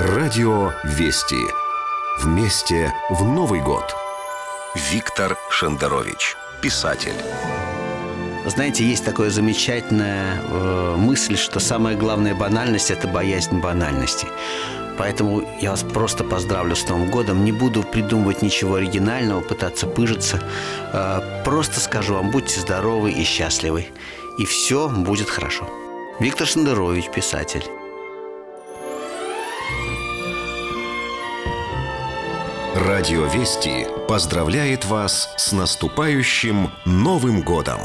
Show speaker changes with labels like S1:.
S1: Радио Вести. Вместе в Новый год. Виктор Шендерович, писатель.
S2: Знаете, есть такая замечательная э, мысль, что самая главная банальность – это боязнь банальности. Поэтому я вас просто поздравлю с Новым годом. Не буду придумывать ничего оригинального, пытаться пыжиться. Э, просто скажу вам, будьте здоровы и счастливы. И все будет хорошо. Виктор Шендерович, писатель.
S1: Радио Вести поздравляет вас с наступающим Новым годом!